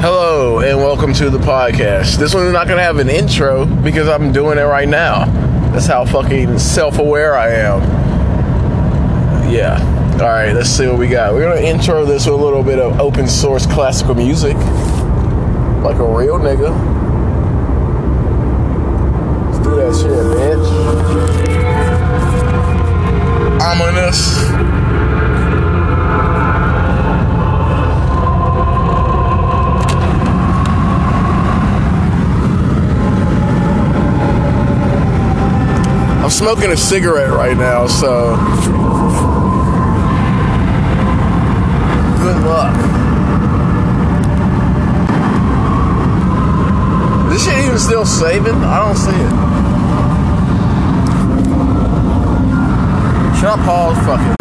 Hello and welcome to the podcast. This one's not gonna have an intro because I'm doing it right now. That's how fucking self-aware I am. Yeah. All right. Let's see what we got. We're gonna intro this with a little bit of open source classical music, like a real nigga. Let's do that shit, bitch. Ominous. Smoking a cigarette right now, so good luck. This shit even still saving? I don't see it. Should I pause? Fuck it.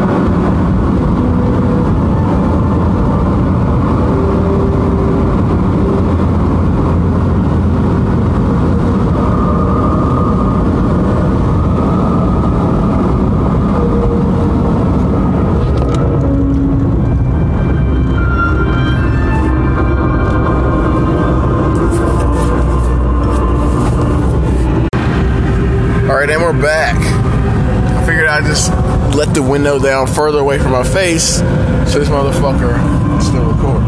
All right, and we're back. I figured I'd just let the window down further away from my face so this motherfucker can still record.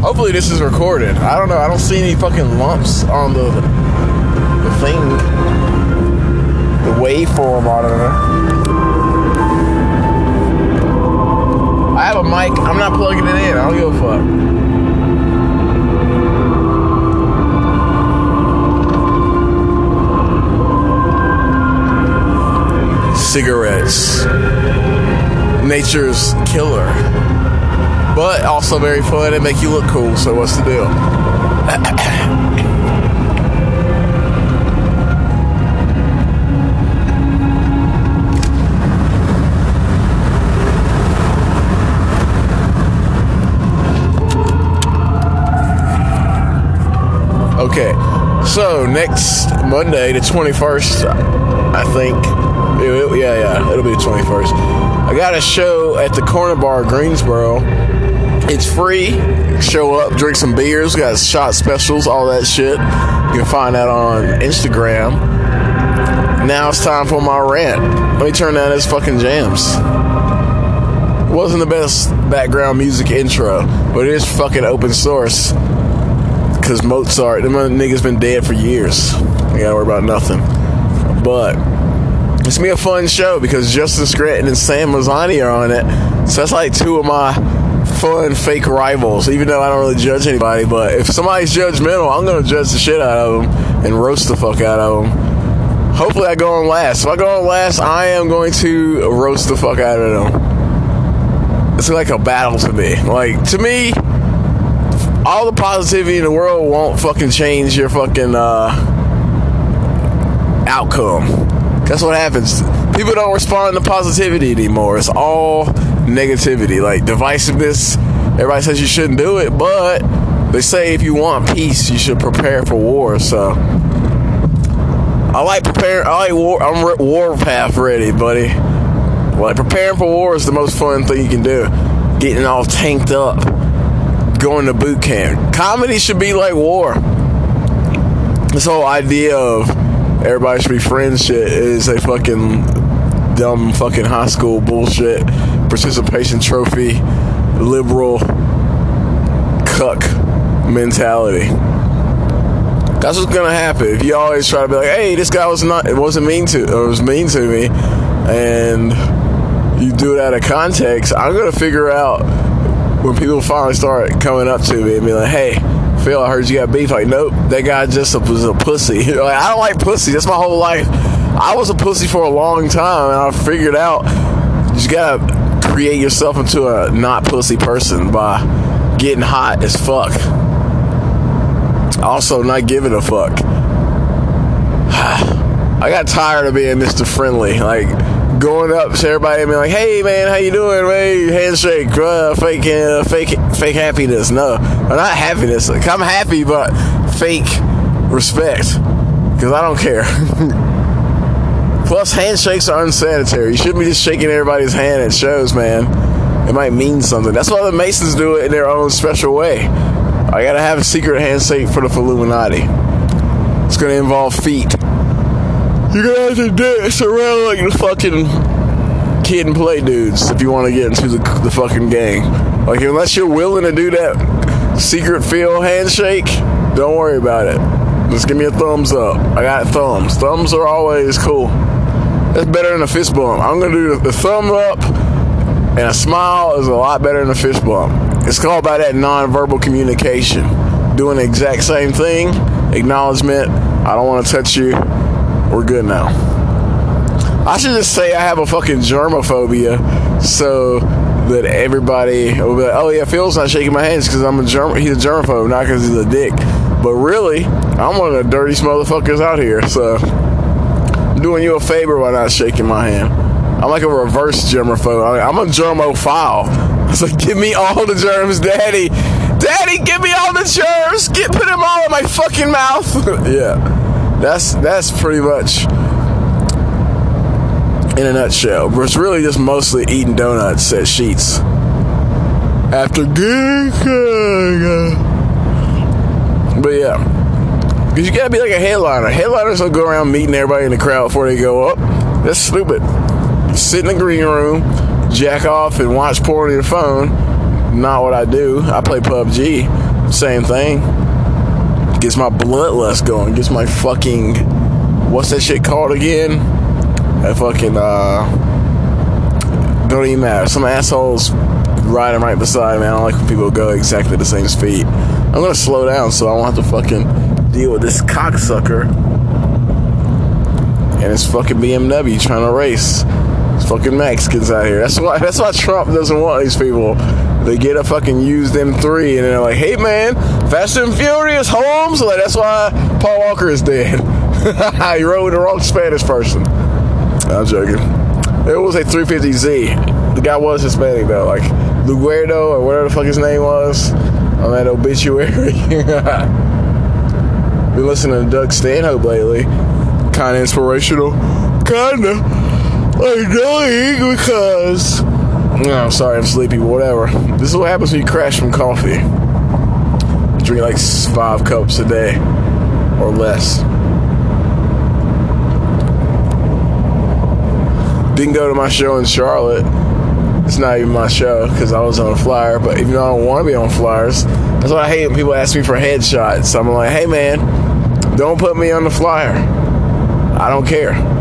Hopefully this is recorded. I don't know. I don't see any fucking lumps on the the thing, the waveform monitor. I have a mic. I'm not plugging it in. I don't give a fuck. Cigarettes. Nature's killer. But also very fun and make you look cool, so what's the deal? Okay, so next Monday, the 21st, I think. It- it- yeah, yeah, it'll be the 21st. I got a show at the Corner Bar, Greensboro. It's free. Show up, drink some beers. We got shot specials, all that shit. You can find that on Instagram. Now it's time for my rant. Let me turn down this fucking jams. Wasn't the best background music intro, but it is fucking open source. Cause Mozart, them niggas been dead for years. You gotta worry about nothing. But it's gonna be a fun show because Justin Scranton and Sam Mazzani are on it. So that's like two of my fun fake rivals. Even though I don't really judge anybody, but if somebody's judgmental, I'm gonna judge the shit out of them and roast the fuck out of them. Hopefully, I go on last. If I go on last, I am going to roast the fuck out of them. It's like a battle to me. Like to me, all the positivity in the world won't fucking change your fucking uh, outcome. That's what happens. People don't respond to positivity anymore. It's all negativity, like divisiveness. Everybody says you shouldn't do it, but they say if you want peace, you should prepare for war. So I like preparing. I like war. I'm re- war path ready, buddy. Like preparing for war is the most fun thing you can do. Getting all tanked up, going to boot camp. Comedy should be like war. This whole idea of everybody should be friends shit is a fucking dumb fucking high school bullshit participation trophy liberal cuck mentality. That's what's gonna happen if you always try to be like, "Hey, this guy was not, it wasn't mean to, or was mean to me," and you do it out of context. I'm gonna figure out when people finally start coming up to me and be like, "Hey, Phil, I heard you got beef." Like, nope, that guy just was a pussy. like, I don't like pussy. That's my whole life. I was a pussy for a long time, and I figured out you gotta create yourself into a not pussy person by getting hot as fuck. Also, not giving a fuck. I got tired of being Mr. Friendly, like going up to everybody and being like, "Hey, man, how you doing? Hey, handshake, uh, fake, uh, fake, fake happiness." No, or not happiness. Like, I'm happy, but fake respect because I don't care. Plus, handshakes are unsanitary. You shouldn't be just shaking everybody's hand at shows, man. it might mean something. That's why the Masons do it in their own special way. I gotta have a secret handshake for the Illuminati. It's gonna involve feet. You're gonna have to dance around like the fucking Kid 'n Play dudes if you want to get into the, the fucking gang. Like unless you're willing to do that secret feel handshake, don't worry about it. Just give me a thumbs up. I got thumbs. Thumbs are always cool. That's better than a fist bump. I'm gonna do the, the thumb up and a smile is a lot better than a fist bump. It's called by that non-verbal communication. Doing the exact same thing, acknowledgement. I don't want to touch you. We're good now. I should just say I have a fucking germophobia, so that everybody will be like, "Oh yeah, Phil's not shaking my hands because I'm a germ. He's a germaphobe, not because he's a dick." But really, I'm one of the dirtiest motherfuckers out here. So I'm doing you a favor by not shaking my hand. I'm like a reverse germaphobe. I'm a germophile. Like, give me all the germs, daddy. Daddy, give me all the germs. Get put them all in my fucking mouth. yeah, that's that's pretty much in a nutshell. But it's really just mostly eating donuts at Sheetz. After good, but yeah, because you gotta be like a headliner. Headliners don't go around meeting everybody in the crowd before they go up. That's stupid. sit in the green room, jack off, and watch porn on your phone. Not what I do. I play PUBG. Same thing. Gets my bloodlust going. Gets my fucking what's that shit called again? That fucking uh don't even matter. Some assholes riding right beside me. I don't like when people go exactly the same speed. I'm gonna slow down so I won't have to fucking deal with this cocksucker and his fucking BMW trying to race. It's fucking Mexicans out here. That's why. That's why Trump doesn't want these people. They get a fucking used M3 and they're like, "Hey man, Fast and Furious, Holmes." Like that's why Paul Walker is dead. he rode the wrong Spanish person. I'm joking. It was a 350Z. The guy was Hispanic though, like Luguerdo or whatever the fuck his name was on that obituary. Been listening to Doug Stanhope lately. Kind of inspirational. Kinda annoying because. No, I'm sorry, I'm sleepy, whatever. This is what happens when you crash from coffee. Drink like five cups a day or less. Didn't go to my show in Charlotte. It's not even my show because I was on a flyer. But even though I don't want to be on flyers, that's what I hate when people ask me for headshots. I'm like, hey man, don't put me on the flyer. I don't care.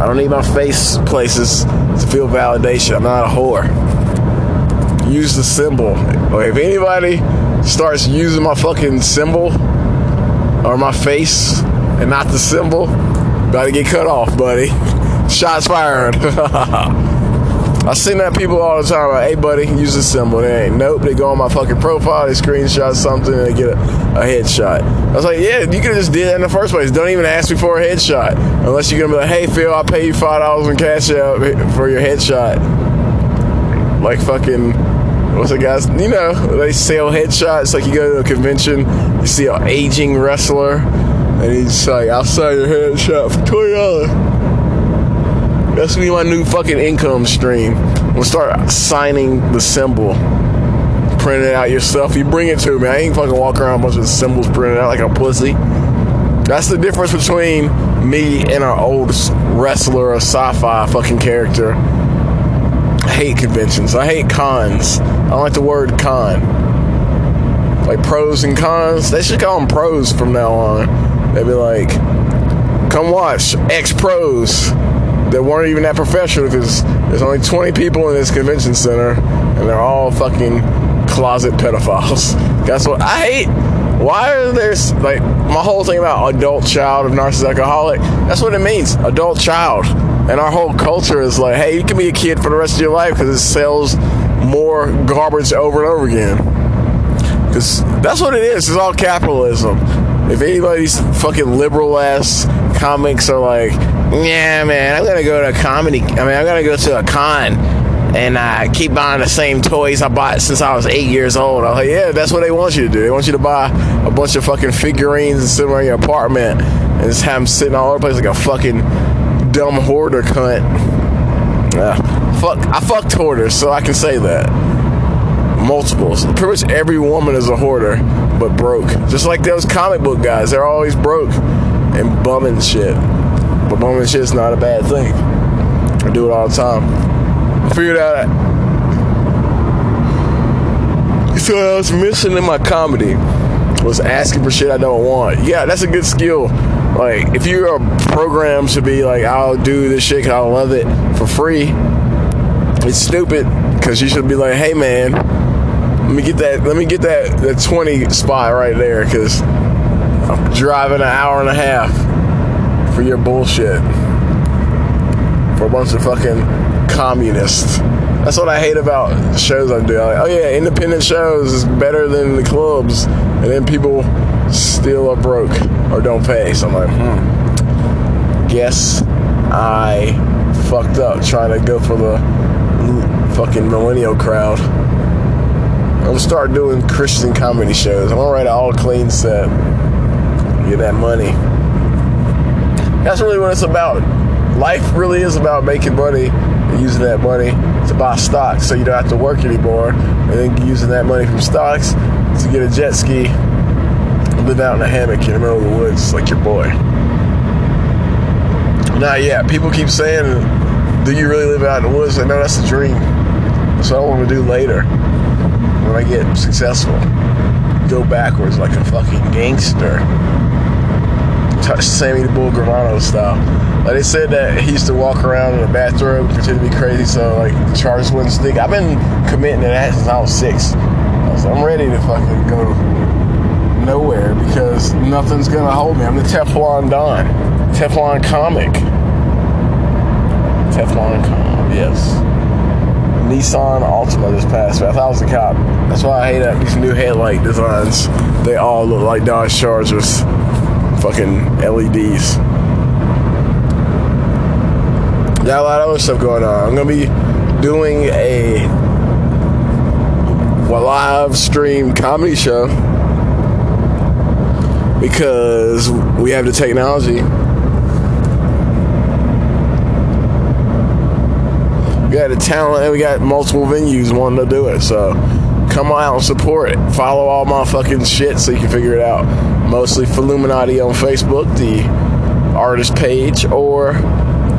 I don't need my face places to feel validation. I'm not a whore. Use the symbol. Or If anybody starts using my fucking symbol or my face and not the symbol, about to get cut off, buddy. Shots fired. I seen that people all the time. Like, hey, buddy, use the symbol. They ain't nope. They go on my fucking profile. They screenshot something and they get a, a headshot. I was like, yeah, you could have just did that in the first place. Don't even ask me for a headshot unless you're gonna be like, hey, Phil, I'll pay you five dollars in cash out for your headshot. Like fucking what's the guys? You know, they sell headshots. Like you go to a convention, you see an aging wrestler, and he's like, "I'll sell your headshot for twenty dollars." That's gonna be my new fucking income stream. We'll start signing the symbol. Print it out yourself. You bring it to me. I ain't fucking walk around a bunch of symbols printed out like a pussy. That's the difference between me and our old wrestler or sci-fi fucking character. I hate conventions. I hate cons. I don't like the word con. Like pros and cons. They should call them pros from now on. They'd be like, come watch X pros that weren't even that professional because there's only 20 people in this convention center and they're all fucking closet pedophiles. That's what I hate. Why are there like my whole thing about adult child of narcissistic alcoholic? That's what it means, adult child. And our whole culture is like, hey, you can be a kid for the rest of your life because it sells more garbage over and over again. Because that's what it is. It's all capitalism. If anybody's fucking liberal ass comics are like, yeah, man, I'm gonna go to a comedy. I mean, I'm gonna go to a con and I keep buying the same toys I bought since I was eight years old. I'm like, yeah, that's what they want you to do. They want you to buy a bunch of fucking figurines and sit around your apartment and just have them sitting all over the place like a fucking dumb hoarder cunt. Yeah, fuck I fucked hoarders, so I can say that. Multiples. Pretty much every woman is a hoarder, but broke. Just like those comic book guys, they're always broke and bumming shit. But bumming shit is not a bad thing. I do it all the time. I figured out. So I was missing in my comedy was asking for shit I don't want. Yeah, that's a good skill. Like, if you're programmed to be like, I'll do this shit because I love it for free, it's stupid because you should be like, hey man, let me get that, let me get that, that 20 spot right there because I'm driving an hour and a half for your bullshit. For a bunch of fucking communists. That's what I hate about shows I'm doing. Like, oh yeah, independent shows is better than the clubs, and then people still are broke or don't pay. So I'm like, hmm. Guess I fucked up trying to go for the fucking millennial crowd. I'm gonna start doing Christian comedy shows. I'm gonna write an all clean set. Get that money. That's really what it's about. Life really is about making money and using that money to buy stocks so you don't have to work anymore, and then using that money from stocks to get a jet ski live out in a hammock in the middle of the woods like your boy. Now, yeah, people keep saying, Do you really live out in the woods? Like, no, that's a dream. That's what I want to do later when I get successful. Go backwards like a fucking gangster. Sammy the Bull Gravano style. Like they said that he used to walk around in a bathrobe, pretend to be crazy, so like the charges wouldn't stick. I've been committing to that since I was six. I I'm ready to fucking go nowhere because nothing's gonna hold me. I'm the Teflon Don, Teflon comic, Teflon comic. Yes. Nissan Altima just passed. I thought it was a cop. That's why I hate that these new headlight designs. They all look like Dodge Chargers fucking LEDs. Got a lot of other stuff going on. I'm gonna be doing a live stream comedy show because we have the technology. We got the talent and we got multiple venues wanting to do it. So come on out and support it. Follow all my fucking shit so you can figure it out. Mostly Illuminati on Facebook, the artist page, or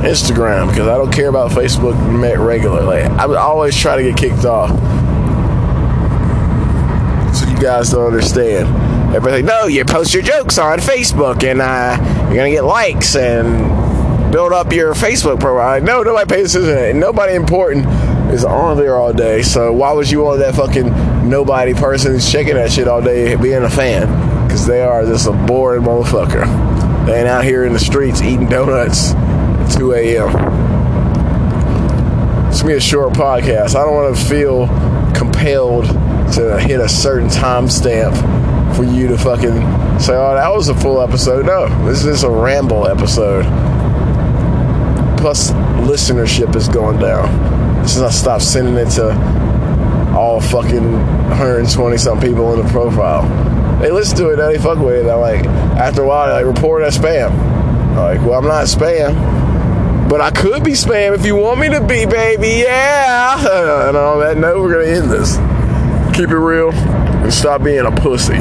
Instagram because I don't care about Facebook regularly. I would always try to get kicked off. So you guys don't understand. Everybody, no, you post your jokes on Facebook and uh, you're gonna get likes and build up your Facebook profile. No, nobody pays attention. Nobody important is on there all day. So why would you want that fucking nobody person checking that shit all day being a fan? Because they are just a boring motherfucker. They ain't out here in the streets eating donuts at 2 a.m. It's gonna be a short podcast. I don't want to feel compelled to hit a certain timestamp for you to fucking say, "Oh, that was a full episode." No, this is a ramble episode. Plus, listenership is going down. Since I stopped sending it to all fucking 120 some people in the profile. They listen to it, now they fuck with it. I'm like, after a while, they like report as spam. I'm like, well, I'm not spam, but I could be spam if you want me to be, baby. Yeah. And on that note, we're gonna end this. Keep it real and stop being a pussy.